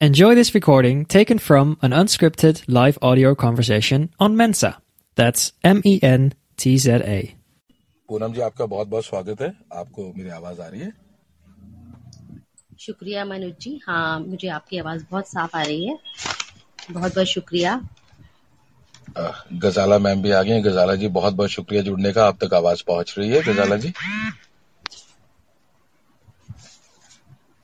Enjoy this recording taken from an unscripted live audio conversation on Mensa. That's M E N T Z A. Poonam जी आपका बहुत बहुत स्वागत है आपको मेरी आवाज़ आ रही है शुक्रिया मनोज जी हाँ मुझे आपकी आवाज़ बहुत साफ़ आ रही है बहुत बहुत शुक्रिया गजाला मैम भी आ गई हैं गजाला जी बहुत बहुत शुक्रिया जुड़ने का आप तक आवाज़ पहुँच रही है गजाला जी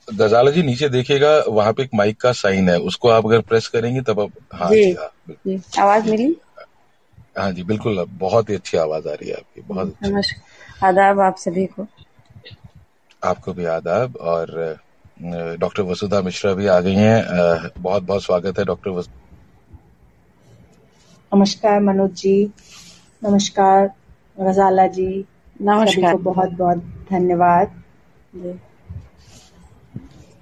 गजाला जी नीचे देखिएगा वहाँ पे एक माइक का साइन है उसको आप अगर प्रेस करेंगे तब आप हाँ जी। जी हाँ आवाज़ मिली? हाँ जी बिल्कुल बहुत ही अच्छी आवाज़ आ रही है आपकी बहुत आदाब आप सभी को। आपको भी आदाब और डॉक्टर वसुधा मिश्रा भी आ गई हैं बहुत बहुत स्वागत है डॉक्टर वसु नमस्कार मनोज जी नमस्कार गजाला जी नमस्कार। बहुत बहुत धन्यवाद।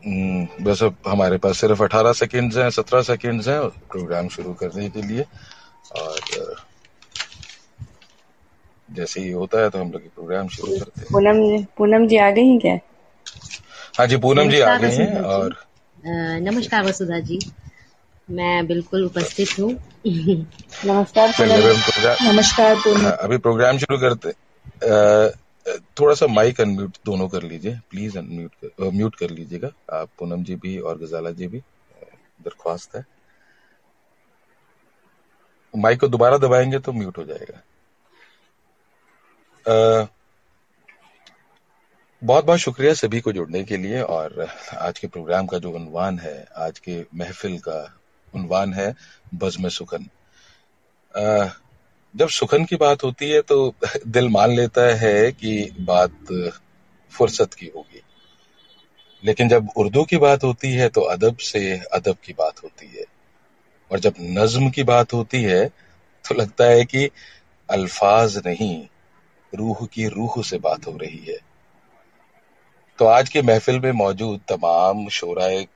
जी हम्म, बस अब हमारे पास सिर्फ़ 18 सेकंड्स हैं 17 सेकंड्स हैं प्रोग्राम शुरू करने के लिए। और जैसे ही होता है तो हम लोग प्रोग्राम शुरू करते हैं। पूनम पूनम जी आ गई हैं क्या? हाँ जी पूनम जी आ गई हैं और नमस्कार वसुधा जी। मैं बिल्कुल उपस्थित हूँ। नमस्कार नमस्कार पूनम। हाँ, अभी प्रोग्राम शुरू करते थोड़ा सा माइक अनम्यूट दोनों कर लीजिए। प्लीज़ अनम्यूट म्यूट कर लीजिएगा। आप पूनम जी भी और गजाला जी भी दरख्वास्त है। माइक को दोबारा दबाएँगे तो म्यूट हो जाएगा। अ, बहुत बहुत शुक्रिया सभी को जुड़ने के लिए और आज के प्रोग्राम का जो उनवान है आज के महफिल का उनवान है बज़्म सुखन। अ, जब सुखन की बात होती है तो दिल मान लेता है कि बात फुर्सत की होगी। लेकिन जब उर्दू की बात होती है तो अदब से अदब की बात होती है। और जब नज्म की बात होती है तो लगता है कि अल्फाज नहीं, रूह की रूह से बात हो रही है। तो आज की महफिल में मौजूद तमाम शोराए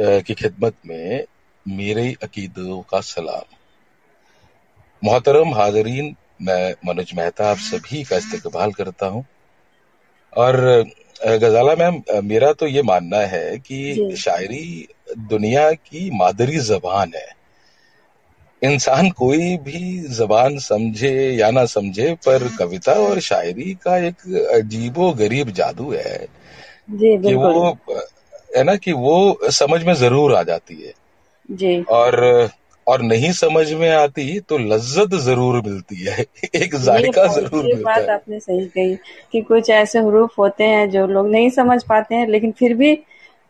की खिदमत में मेरे अकीदों का सलाम। मोहतरम हाजरीन मैं मनोज मेहता आप सभी का इस्तकबाल करता हूँ। और गजाला मैम मेरा तो ये मानना है कि शायरी दुनिया की मादरी जबान है। इंसान कोई भी जबान समझे या ना समझे पर कविता और शायरी का एक अजीबो गरीब जादू है। कि वो है ना कि वो समझ में ज़रूर आ जाती है। जी। और और नहीं समझ में आती तो लज्जत ज़रूर मिलती है। एक जायका ज़रूर ये मिलता बात है। आपने सही कही कि कुछ ऐसे हरूफ होते हैं जो लोग नहीं समझ पाते हैं लेकिन फिर भी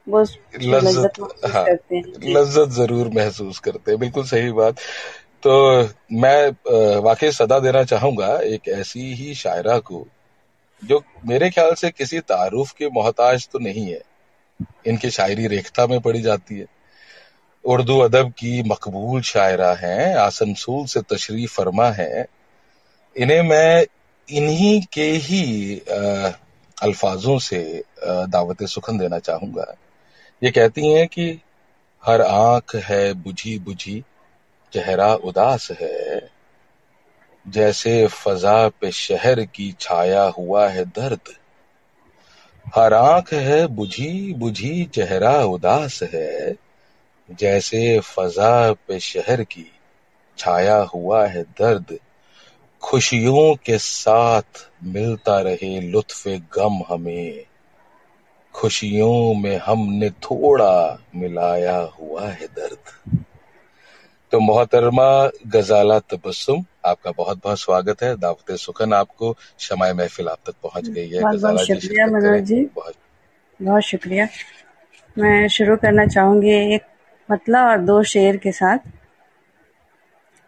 वो लज्जत लज्जत हाँ हैं। लज्जत ज़रूर महसूस करते हैं। बिल्कुल सही बात। तो मैं वाकई सदा देना चाहूँगा एक ऐसी ही शायरा को जो मेरे ख्याल से किसी तारुफ के मोहताज तो नहीं है। इनकी शायरी रेखता में पड़ी जाती है। उर्दू अदब की मकबूल शायरा हैं आसनसूल से तशरीफ़ फरमा है। इन्हें मैं इन्हीं के ही अ, अल्फाजों से दावत सुखन देना चाहूँगा। ये कहती हैं कि हर आँख है बुझी बुझी चेहरा उदास है। जैसे फजा पे शहर की छाया हुआ है दर्द। हर आँख है बुझी बुझी चेहरा उदास है। जैसे फजा पे शहर की छाया हुआ है दर्द खुशियों के साथ मिलता रहे लुत्फ गम हमें। खुशियों में हमने थोड़ा मिलाया हुआ है दर्द। तो मोहतरमा गजाला तबस्सुम आपका बहुत बहुत स्वागत है। दावत सुखन आपको शमाय महफिल आप तक पहुँच गई है। बहुत बहुत गजाला शुक्रिया मनोज जी। बहुत बहुत शुक्रिया। मैं शुरू करना चाहूँगी एक मतला और दो शेर के साथ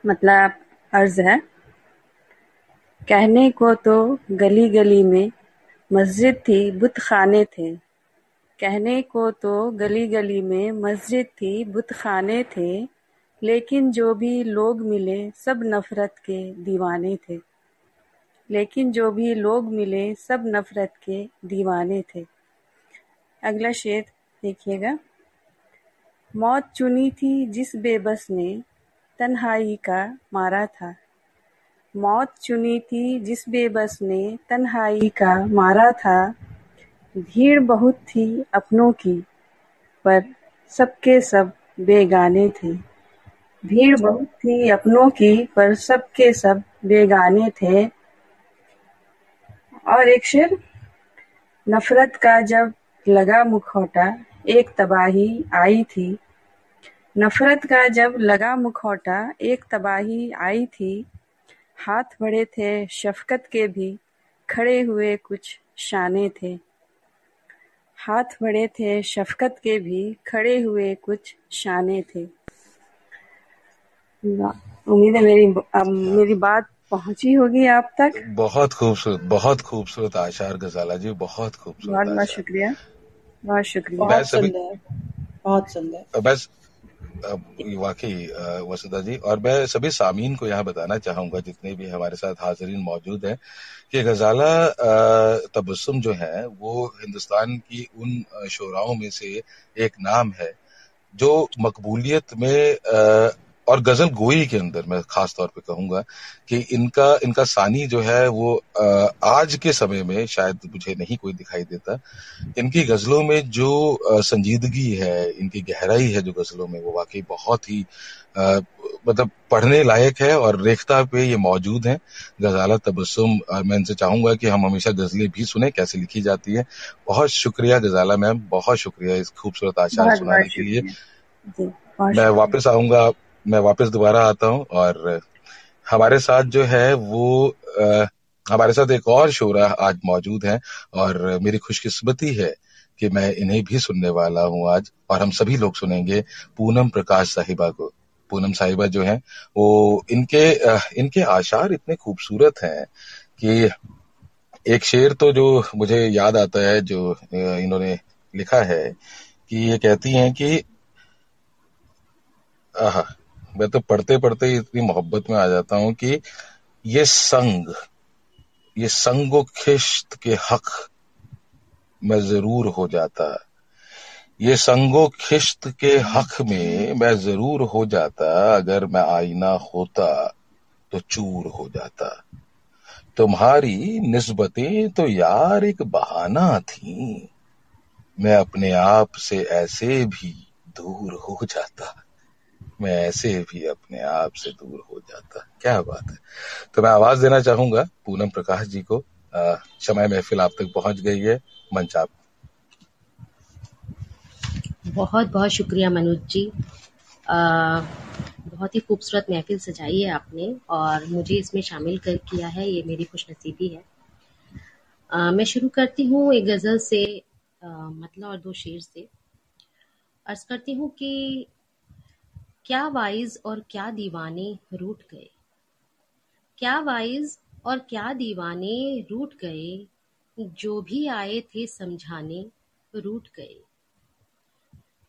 मतलब अर्ज़ है। कहने को तो गली गली में मस्जिद थी, बुत खाने थे। कहने को तो गली गली में मस्जिद थी, बुत खाने थे। लेकिन जो भी लोग मिले, सब नफरत के दीवाने थे। लेकिन जो भी लोग मिले, सब नफरत के दीवाने थे। अगला शेर देखिएगा। मौत चुनी थी जिस बेबस ने, तन्हाई का मारा था। मौत चुनी थी जिस बेबस ने, तन्हाई का मारा था। भीड़ बहुत थी अपनों की, पर सबके सब बेगाने थे। भीड़ बहुत थी अपनों की, पर सबके सब बेगाने थे। और एक शेर, नफरत का जब लगा मुखौटा एक तबाही आई थी। नफरत का जब लगा मुखौटा एक तबाही आई थी। हाथ बड़े थे शफकत के भी खड़े हुए कुछ शाने थे। हाथ बड़े थे शफकत के भी खड़े हुए कुछ शाने थे। उम्मीद है मेरी अब मेरी बात पहुँची होगी आप तक। बहुत खूबसूरत बहुत खूबसूरत आशार गजाला जी बहुत खूबसूरत बहुत बहुत शुक्रिया। बहुत शुक्रिया। बहुत सुंदर बहुत सुंदर। बस वाकई वसुधा जी और मैं सभी सामीन को यहाँ बताना चाहूँगा जितने भी हमारे साथ हाजरीन मौजूद हैं कि गजाला तबस्सुम जो है वो हिंदुस्तान की उन शोराओं में से एक नाम है जो मकबूलियत में और गज़ल गोई के अंदर मैं खास तौर पे कहूँगा कि इनका इनका सानी जो है वो आज के समय में शायद मुझे नहीं कोई दिखाई देता। इनकी गजलों में जो संजीदगी है इनकी गहराई है जो गजलों में वो वाकई बहुत ही मतलब पढ़ने लायक है और रेखता पे ये मौजूद है। गजाला तबस्सुम मैं इनसे चाहूँगा कि हम हमेशा गजलें भी सुने कैसे लिखी जाती है। बहुत शुक्रिया गजाला मैम बहुत शुक्रिया इस खूबसूरत आशार सुनाने के लिए। मैं। वापस आऊँगा मैं वापस दोबारा आता हूँ और हमारे साथ जो है वो अ, हमारे साथ एक और शोरा आज मौजूद है और मेरी खुशकिस्मती है कि मैं इन्हें भी सुनने वाला हूँ आज और हम सभी लोग सुनेंगे पूनम प्रकाश साहिबा को। पूनम साहिबा जो है वो इनके इनके आशार इतने खूबसूरत हैं कि एक शेर तो जो मुझे याद आता है जो इन्होंने लिखा है कि ये कहती हैं कि मैं तो पढ़ते पढ़ते ही इतनी मोहब्बत में आ जाता हूँ कि ये संग, ये संगो खिश्त के हक मैं ज़रूर हो जाता ये संगो खिश्त के हक में मैं ज़रूर हो जाता, अगर मैं आईना होता तो चूर हो जाता। तुम्हारी निस्बतें तो यार एक बहाना थी, मैं अपने आप से ऐसे भी दूर हो जाता। मैं ऐसे भी अपने आप से दूर हो जाता। क्या बात है। तो मैं आवाज़ देना चाहूँगा पूनम प्रकाश जी को। समय महफिल आप तक पहुँच गई है। मंच आप। बहुत बहुत शुक्रिया मनोज जी। अ, बहुत ही खूबसूरत महफिल सजाई है आपने और मुझे इसमें शामिल कर किया है ये मेरी खुशनसीबी है। अ, मैं शुरू करती हूँ एक गज़ल से मतलब और दो शेर से। अर्ज़ करती हूँ कि क्या वाइज और क्या दीवाने रूठ गए? क्या वाइज और क्या दीवाने रूठ गए? जो भी आए थे समझाने रूठ गए।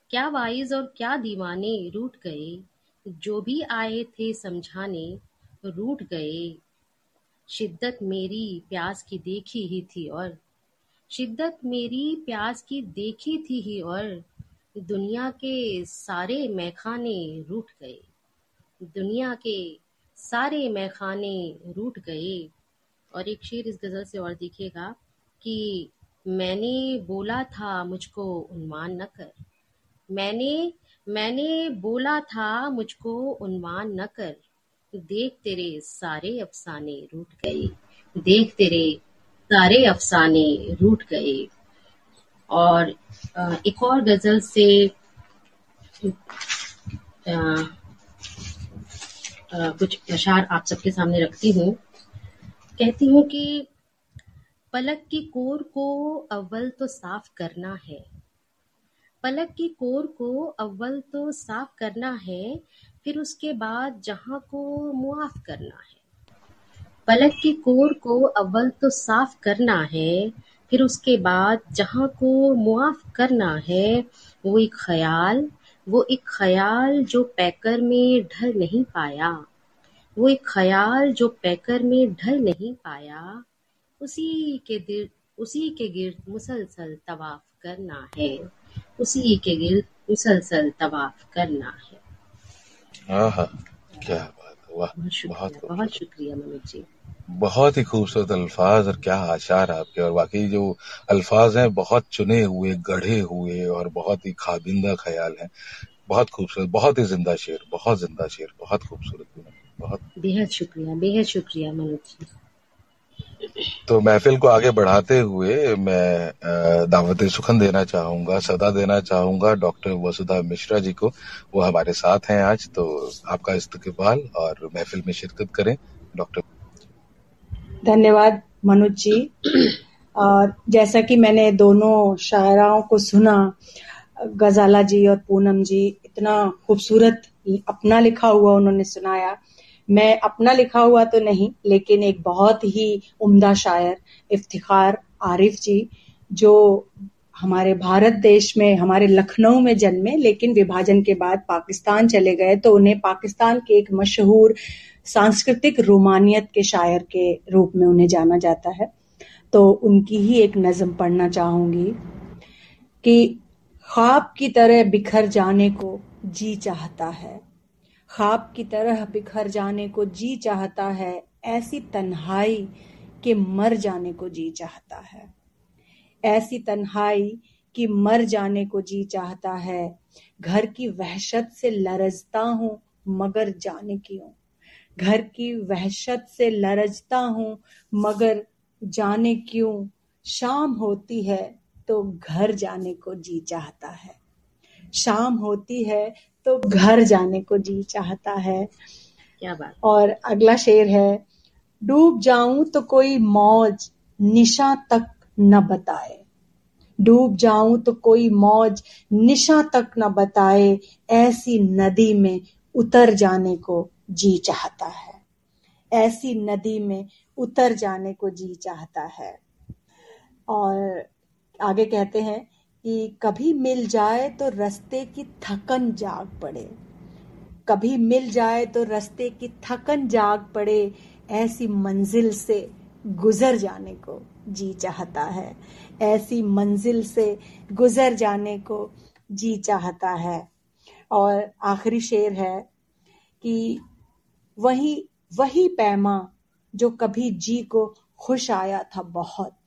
क्या वाइज और क्या दीवाने रूठ गए? जो भी आए थे समझाने रूठ गए। शिद्दत मेरी प्यास की देखी ही थी और शिद्दत मेरी प्यास की देखी थी ही और दुनिया के सारे मैखाने रूठ गए। दुनिया के सारे मैखाने रूठ गए। और एक शेर इस गज़ल से और देखिएगा कि मैंने बोला था मुझको उन्मान न कर। मैंने मैंने बोला था मुझको उन्मान न कर। देख तेरे सारे अफसाने रूठ गए। देख तेरे सारे अफसाने रूठ गए। और एक और गज़ल से कुछ अशार आप सबके सामने रखती हूँ। कहती हूँ कि पलक की कोर को अव्वल तो साफ़ करना है। पलक की कोर को अव्वल तो साफ़ करना है, फिर उसके बाद जहाँ को मुआफ करना है। पलक की कोर को अव्वल तो साफ़ करना है फिर उसके बाद जहाँ को मुआफ करना है वो एक ख्याल वो एक ख्याल जो पैकर में ढल नहीं पाया वो एक ख्याल जो पैकर में ढल नहीं पाया उसी के दिल उसी के गिर्द मुसलसल तवाफ करना है उसी के गिर्द मुसलसल तवाफ करना है। आहा, क्या वाह बहुत शुक्रिया बहुत बहुत शुक्रिया मनोज जी। बहुत ही खूबसूरत अल्फाज और क्या आशार आपके और बाकी जो अल्फाज हैं बहुत चुने हुए गढ़े हुए और बहुत ही खाबिंदा ख्याल हैं। बहुत खूबसूरत बहुत ही ज़िंदा शेर बहुत ज़िंदा शेर बहुत खूबसूरत बहुत बेहद शुक्रिया बेहद शुक्रिया मनोज जी। तो महफिल को आगे बढ़ाते हुए मैं दावत सुखन देना चाहूँगा, सदा देना चाहूँगा डॉक्टर वसुधा मिश्रा जी को। वो हमारे साथ हैं आज तो आपका इस्तकबाल और महफिल में शिरकत करें। डॉक्टर धन्यवाद मनोज जी। और जैसा कि मैंने दोनों शायराओं को सुना, गजाला जी और पूनम जी, इतना खूबसूरत अपना लिखा हुआ उन्होंने सुनाया। मैं अपना लिखा हुआ तो नहीं, लेकिन एक बहुत ही उम्दा शायर, इफ्तिखार आरिफ जी, जो हमारे भारत देश में, हमारे लखनऊ में जन्मे, लेकिन विभाजन के बाद पाकिस्तान चले गए तो उन्हें पाकिस्तान के एक मशहूर सांस्कृतिक रोमानियत के शायर के रूप में उन्हें जाना जाता है। तो उनकी ही एक नज्म पढ़ना चाहूँगी कि ख्वाब की तरह बिखर जाने को जी चाहता है। ख्वाब की तरह बिखर जाने को जी चाहता है, ऐसी तन्हाई के मर जाने को जी चाहता है। ऐसी तन्हाई कि मर जाने को जी चाहता है। घर की वहशत से लरजता हूँ, मगर जाने क्यों? घर की वहशत से लरजता हूँ, मगर जाने क्यों? शाम होती है तो घर जाने को जी चाहता है। शाम होती है तो घर जाने को जी चाहता है। क्या बात। और अगला शेर है डूब जाऊँ तो कोई मौज निशा तक न बताए। डूब जाऊँ तो कोई मौज निशा तक न बताए ऐसी नदी में उतर जाने को जी चाहता है। ऐसी नदी में उतर जाने को जी चाहता है। और आगे कहते हैं कि कभी मिल जाए तो रस्ते की थकन जाग पड़े। कभी मिल जाए तो रस्ते की थकन जाग पड़े, ऐसी मंजिल से गुजर जाने को जी चाहता है। ऐसी मंजिल से गुजर जाने को जी चाहता है। और आखिरी शेर है कि वही वही पैमा जो कभी जी को खुश आया था बहुत।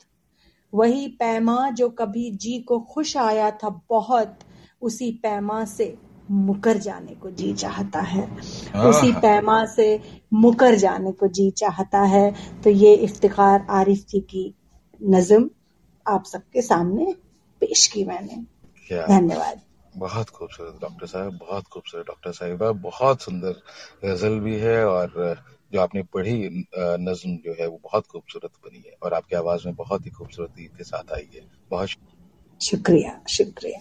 वही पैमा जो कभी जी को खुश आया था बहुत उसी पैमा से मुकर जाने को जी चाहता है। उसी पैमा से मुकर जाने को जी चाहता है। तो ये इफ्तिखार आरिफ जी की नज्म आप सबके सामने पेश की मैंने। धन्यवाद। बहुत खूबसूरत डॉक्टर साहब बहुत खूबसूरत डॉक्टर साहिबा बहुत सुंदर गज़ल भी है और जो आपने पढ़ी नज्म जो है वो बहुत खूबसूरत बनी है और आपकी आवाज़ में बहुत ही खूबसूरती के साथ आई है। बहुत शुक्रिया शुक्रिया।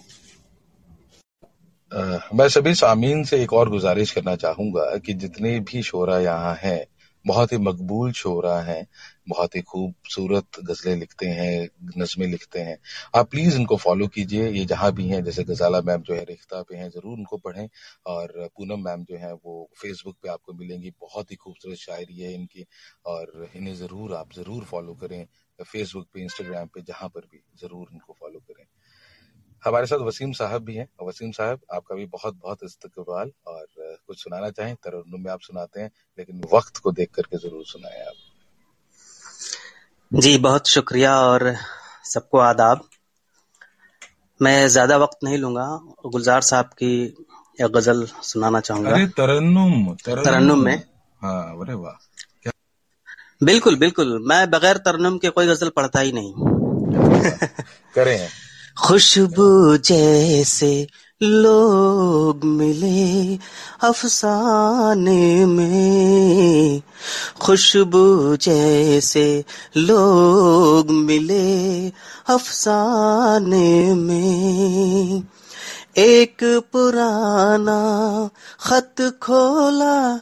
आ, मैं सभी सामीन से एक और गुजारिश करना चाहूँगा कि जितने भी शोरा यहाँ हैं बहुत ही मकबूल शोरा हैं बहुत ही खूबसूरत गजलें लिखते हैं, नज़में लिखते हैं। आप प्लीज़ इनको फॉलो कीजिए, ये जहाँ भी हैं, जैसे गजाला मैम जो है रिश्ता पे हैं, ज़रूर उनको पढ़ें। और पूनम मैम जो है, वो फेसबुक पे आपको मिलेंगी, बहुत ही खूबसूरत शायरी है इनकी, और इन्हें ज़रूर, आप ज़रूर फॉलो करें। फेसबुक पे इंस्टाग्राम पे, जहाँ पर भी, ज़रूर इनको फॉलो करें। हमारे साथ वसीम साहब भी हैं। वसीम साहब, आपका भी बहुत बहुत इस्तकबाल, और कुछ सुनाना चाहें तरन्नुम में आप सुनाते हैं, लेकिन वक्त को देख करके ज़रूर सुनाएँ आप। जी बहुत शुक्रिया और सबको आदाब। मैं ज़्यादा वक्त नहीं लूँगा गुलजार साहब की एक गज़ल सुनाना चाहूँगा। अरे तरन्नुम तरन्नुम। में? हाँ अरे वाह। बिल्कुल बिल्कुल। मैं बगैर तरन्नुम के कोई गज़ल पढ़ता ही नहीं। करें। खुशबू जैसे लोग मिले अफसाने में। खुशबू जैसे लोग मिले अफसाने में। एक पुराना खत खोला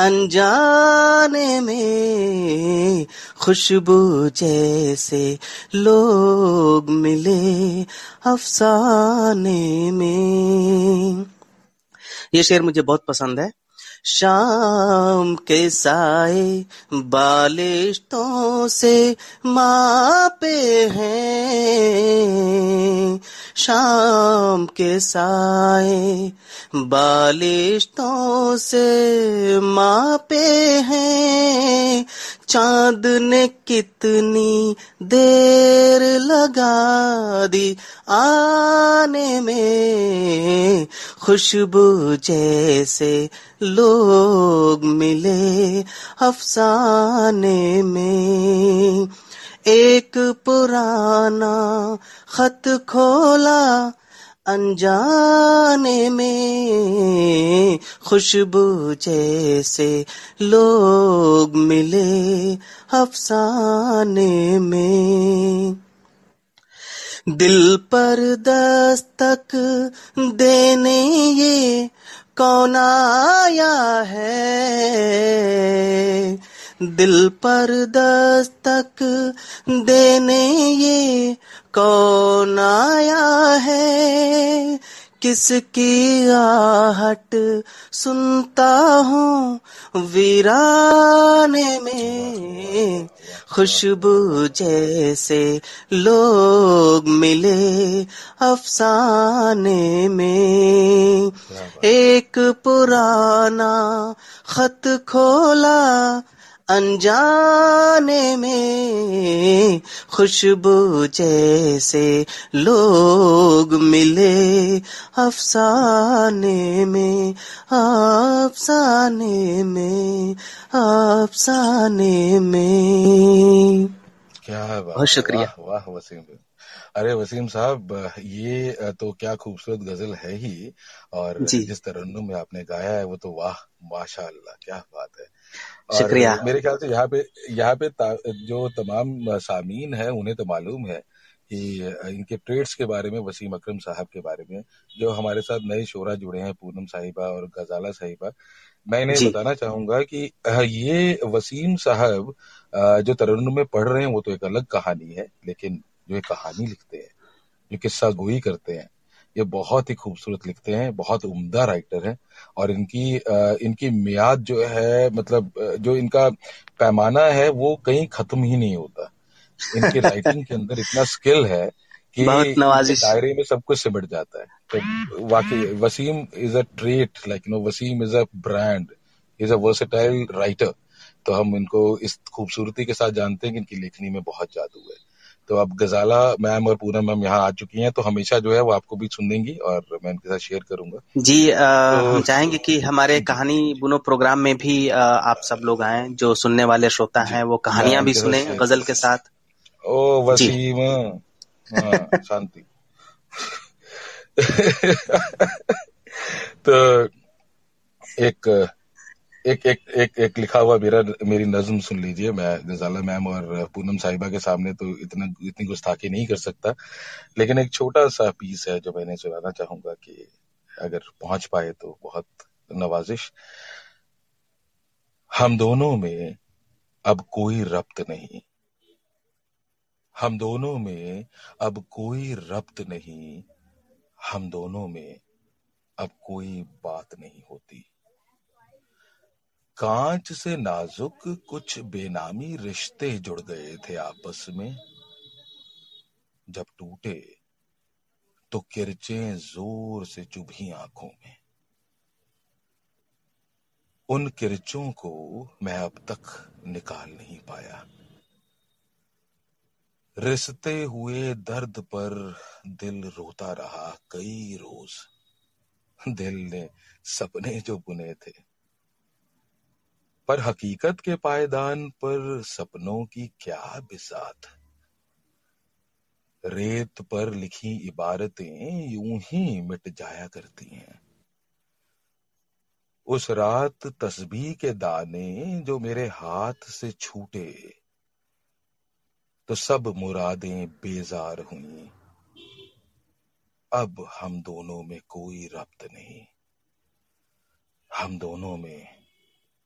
अनजाने में खुशबू जैसे लोग मिले अफसाने में। ये शेर मुझे बहुत पसंद है। शाम के साए बालिश्तों से मापे हैं। शाम के साए बालिश्तों से मापे हैं। चाँद ने कितनी देर लगा दी में खुशबू जैसे लोग मिले अफसाने में। एक पुराना खत खोला अनजाने में। खुशबू जैसे लोग मिले अफसाने में। दिल पर दस्तक देने ये कौन आया है? दिल पर दस्तक देने ये कौन आया है? किसकी आहट सुनता हूँ वीराने में। खुशबू जैसे लोग मिले अफसाने में। एक पुराना खत खोला अनजाने में खुशबू जैसे लोग मिले अफसाने में अफसाने में अफसाने में। क्या बात बहुत शुक्रिया। वाह वसीम। अरे वसीम साहब ये तो क्या खूबसूरत गज़ल है ही। और जिस तरन्नुम में आपने गाया है वो तो वाह माशाअल्लाह क्या बात है। शुक्रिया। मेरे ख्याल से यहाँ पे यहाँ पे जो तमाम सामीन है उन्हें तो मालूम है कि इनके ट्रेड्स के बारे में वसीम अकरम साहब के बारे में जो हमारे साथ नए शोरा जुड़े हैं पूनम साहिबा और गजाला साहिबा मैं इन्हें बताना चाहूँगा कि ये वसीम साहब जो तरन्नुम में पढ़ रहे हैं वो तो एक अलग कहानी है लेकिन जो ये कहानी लिखते हैं जो किस्सा गोई करते हैं ये बहुत ही खूबसूरत लिखते हैं बहुत उम्दा राइटर हैं और इनकी इनकी मियाद जो है मतलब जो इनका पैमाना है वो कहीं खत्म ही नहीं होता। इनकी राइटिंग के अंदर इतना स्किल है कि दायरे में सब कुछ सिमट जाता है। तो वाकई Wasim is a trait like you know Wasim is a brand is a versatile writer तो हम इनको इस खूबसूरती के साथ जानते हैं कि इनकी लेखनी में बहुत जादू है। तो अब गजाला मैम और पूनम मैम यहाँ आ चुकी हैं तो हमेशा जो है वो आपको भी सुन देंगी और मैं इनके साथ शेयर करूँगा। जी हम तो चाहेंगे कि हमारे कहानी बुनो प्रोग्राम में भी अ, आप सब लोग आए जो सुनने वाले श्रोता हैं वो कहानियाँ भी सुने गज़ल के साथ। ओ वसीम। हाँ शांति। तो एक एक एक एक एक लिखा हुआ मेरा, मेरी नज्म सुन लीजिए, मैं गजाला मैम और पूनम साहिबा के सामने तो इतना, इतनी गुस्ताखी नहीं कर सकता। लेकिन एक छोटा सा पीस है जो मैंने सुनाना चाहूँगा कि अगर पहुँच पाए तो बहुत नवाजिश। हम दोनों में अब कोई रब्त नहीं। हम दोनों में अब कोई रब्त नहीं। हम दोनों में अब कोई बात नहीं होती। कांच से नाजुक कुछ बेनामी रिश्ते जुड़ गए थे आपस में। जब टूटे तो किरचें ज़ोर से चुभी आँखों में। उन किरचों को मैं अब तक निकाल नहीं पाया। रिसते हुए दर्द पर दिल रोता रहा कई रोज। दिल ने सपने जो बुने थे पर हकीकत के पायदान पर सपनों की क्या बिसात। रेत पर लिखी इबारतें यूँ ही मिट जाया करती हैं। उस रात तस्बीह के दाने जो मेरे हाथ से छूटे तो सब मुरादें बेजार हुई। अब हम दोनों में कोई रब्त नहीं। हम दोनों में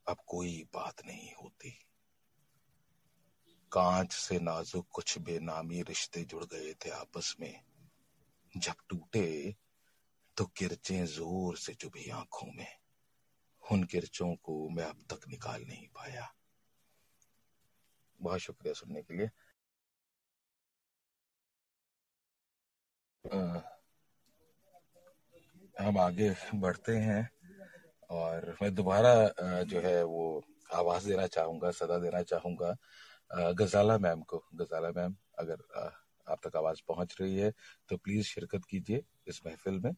अब कोई बात नहीं होती। कांच से नाजुक कुछ बेनामी रिश्ते जुड़ गए थे आपस में। जब टूटे तो किरचें ज़ोर से चुभी आँखों में। उन किरचों को मैं अब तक निकाल नहीं पाया। बहुत शुक्रिया सुनने के लिए। हम आगे बढ़ते हैं। और मैं दोबारा जो है वो आवाज़ देना चाहूँगा सदा देना चाहूँगा गजाला मैम को। गजाला मैम अगर आप तक आवाज़ पहुँच रही है तो प्लीज़ शिरकत कीजिए इस महफिल में।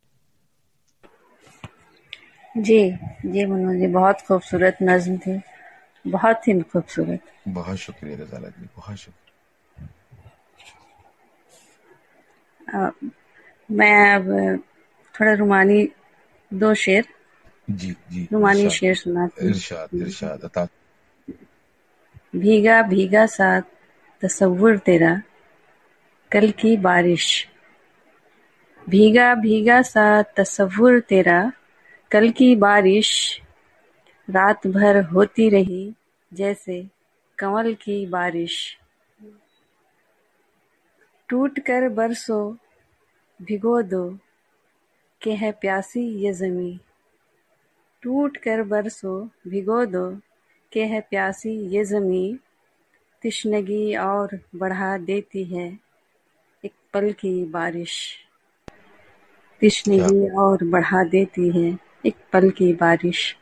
जी जी मनोज जी बहुत खूबसूरत नज्म थी। बहुत ही खूबसूरत। बहुत शुक्रिया गजाला जी बहुत शुक्रिया। मैं अब थोड़ा रुमानी दो शेर जी जी रुमानी शेर सुनाती इरशाद इरशाद अता। भीगा भीगा सा तस्वुर तेरा कल की बारिश। भीगा भीगा सा तस्वुर तेरा कल की बारिश रात भर होती रही जैसे कंवल की बारिश। टूट कर बरसो भिगो दो के है प्यासी ये जमी टूट कर बरसो भिगो दो के है प्यासी ये जमी तिश्नगी और बढ़ा देती है एक पल की बारिश। तिश्नगी और बढ़ा देती है एक पल की बारिश।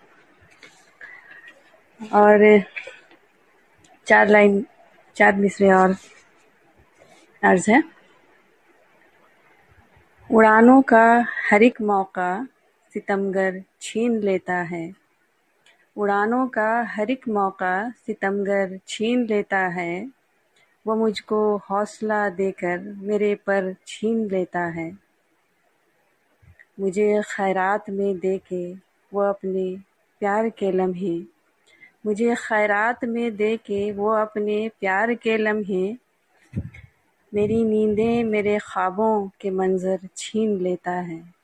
और चार लाइन चार मिसरे और अर्ज़ है। उड़ानों का हर एक मौका सितमगर छीन लेता है। उड़ानों का हर एक मौका सितमगर छीन लेता है। वो मुझको हौसला देकर मेरे पर छीन लेता है। मुझे खैरात में दे के वो अपने प्यार के लम्हे। मुझे खैरात में दे के वो अपने प्यार के लम्हे। मेरी नींदें मेरे ख्वाबों के मंजर छीन लेता है।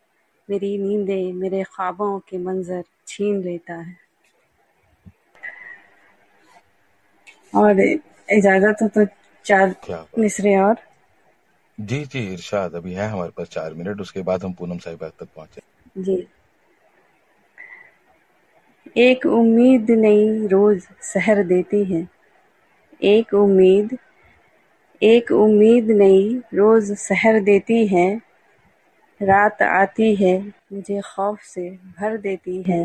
मेरी नींदें मेरे ख्वाबों के मंजर छीन लेता है। और इजाज़त हो तो चार मिसरे और। जी जी इरशाद अभी है हमारे पास चार मिनट उसके बाद हम पूनम साहिबा तक पहुँचे। जी। एक उम्मीद नई रोज सहर देती है। एक उम्मीद एक उम्मीद नई रोज सहर देती है। रात आती है मुझे खौफ से भर देती है।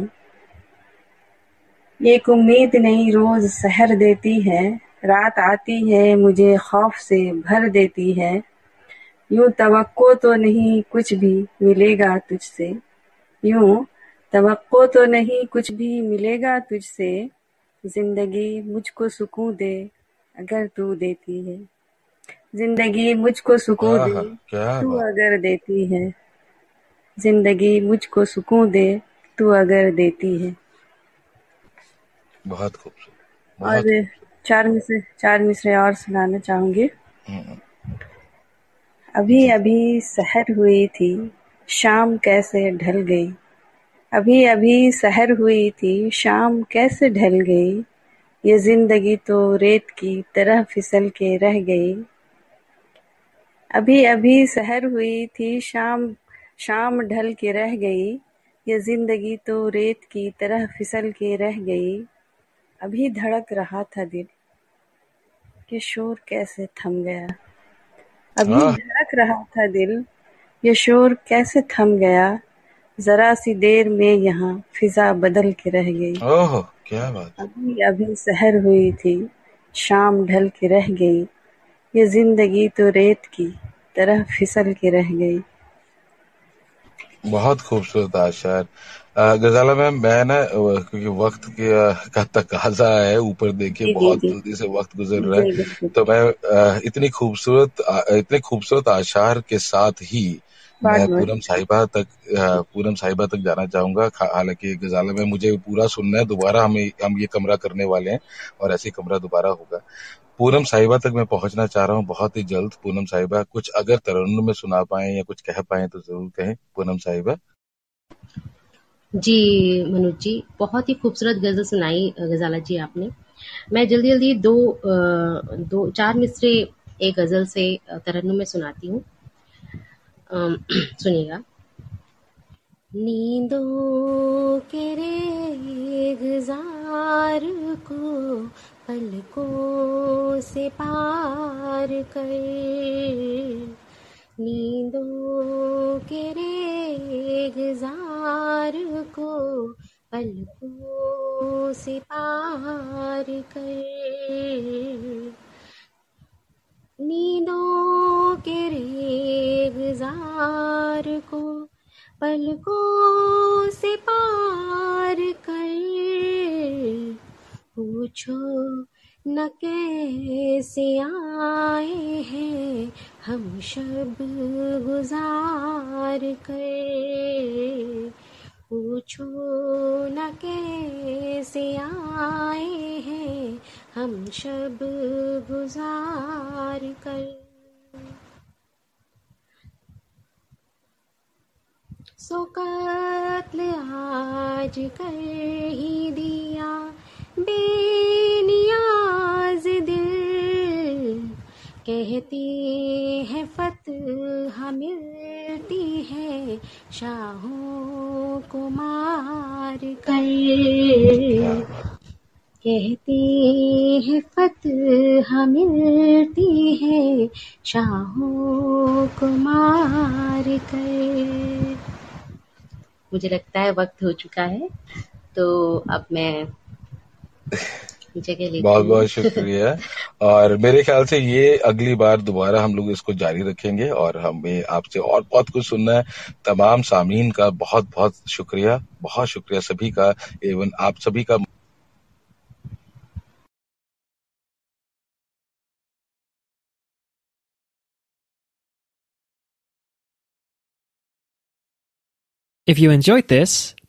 एक उम्मीद नई रोज सहर देती है रात आती है मुझे खौफ से भर देती है। यूँ तवक्को तो नहीं कुछ भी मिलेगा तुझसे। यूँ तवक्को तो नहीं कुछ भी मिलेगा तुझसे। ज़िंदगी मुझको सुकून दे अगर तू देती है। ज़िंदगी मुझको सुकून दे तू अगर देती है। ज़िंदगी मुझको सुकून दे तू अगर देती है। बहुत खूबसूरत। और चार मिसरे चार मिसरे और सुनाना चाहूँगी। अभी अभी सहर हुई थी शाम कैसे ढल गई। अभी अभी सहर हुई थी शाम कैसे ढल गई। ये ज़िंदगी तो रेत की तरह फिसल के रह गई। अभी अभी सहर हुई थी शाम शाम ढल के रह गई ये ज़िंदगी तो रेत की तरह फिसल के रह गई। अभी धड़क रहा था दिल कि शोर कैसे थम गया। अभी धड़क रहा था दिल ये शोर कैसे थम गया। जरा सी देर में यहाँ फिजा बदल के रह गई। ओह क्या बात अभी अभी सहर हुई थी शाम ढल के रह गई। ये ज़िंदगी तो रेत की तरह फिसल के रह गई। बहुत खूबसूरत आशार। गजाला मैम मैं ना क्योंकि वक्त के का तकाजा है ऊपर देखिए बहुत जल्दी से वक्त गुजर रहा है। तो मैं इतनी खूबसूरत इतने खूबसूरत आशार के साथ ही मैं पूरम साहिबा तक पूरम साहिबा तक जाना चाहूँगा। हालाँकि गजाला में मुझे पूरा सुनना है दोबारा हमें हम ये कमरा करने वाले हैं और ऐसे कमरा दोबारा होगा। पूनम साहिबा तक मैं पहुँचना चाह रहा हूँ बहुत ही जल्द, पूनम साहिबा। कुछ अगर तरन्नुम में सुना पाए या कुछ कह पाए तो ज़रूर कहें, पूनम साहिबा। जी, मनोज जी, बहुत ही खूबसूरत गज़ल सुनाई, गजाला जी आपने। मैं जल्दी जल्दी दो दो, चार मिसरे एक गज़ल से तरन्नुम में सुनाती हूँ। सुनिएगा। नींदों के रे पलकों से पार कर। नींदों के रे रेगजार को पलकों से पार कर। नींदों के रेगजार को पलकों से पार कर। पूछो, न कैसे आए हैं हम शब गुजार कर? पूछो, न कैसे आए हैं हम शब गुजार कर? सो कत्ल आज कर ही दिया बेनियाज दिल कहती है फतह मिलती है, शाहों को मार कर। कहती है फतह मिलती है, शाहों को मार कर। मुझे लगता है वक्त हो चुका है तो अब मैं बहुत बहुत शुक्रिया। और मेरे ख्याल से ये अगली बार दोबारा हम लोग इसको जारी रखेंगे और हमें आपसे और बहुत कुछ सुनना है। तमाम सामीन का बहुत बहुत शुक्रिया। बहुत शुक्रिया सभी का एवं आप सभी का। If you enjoyed this,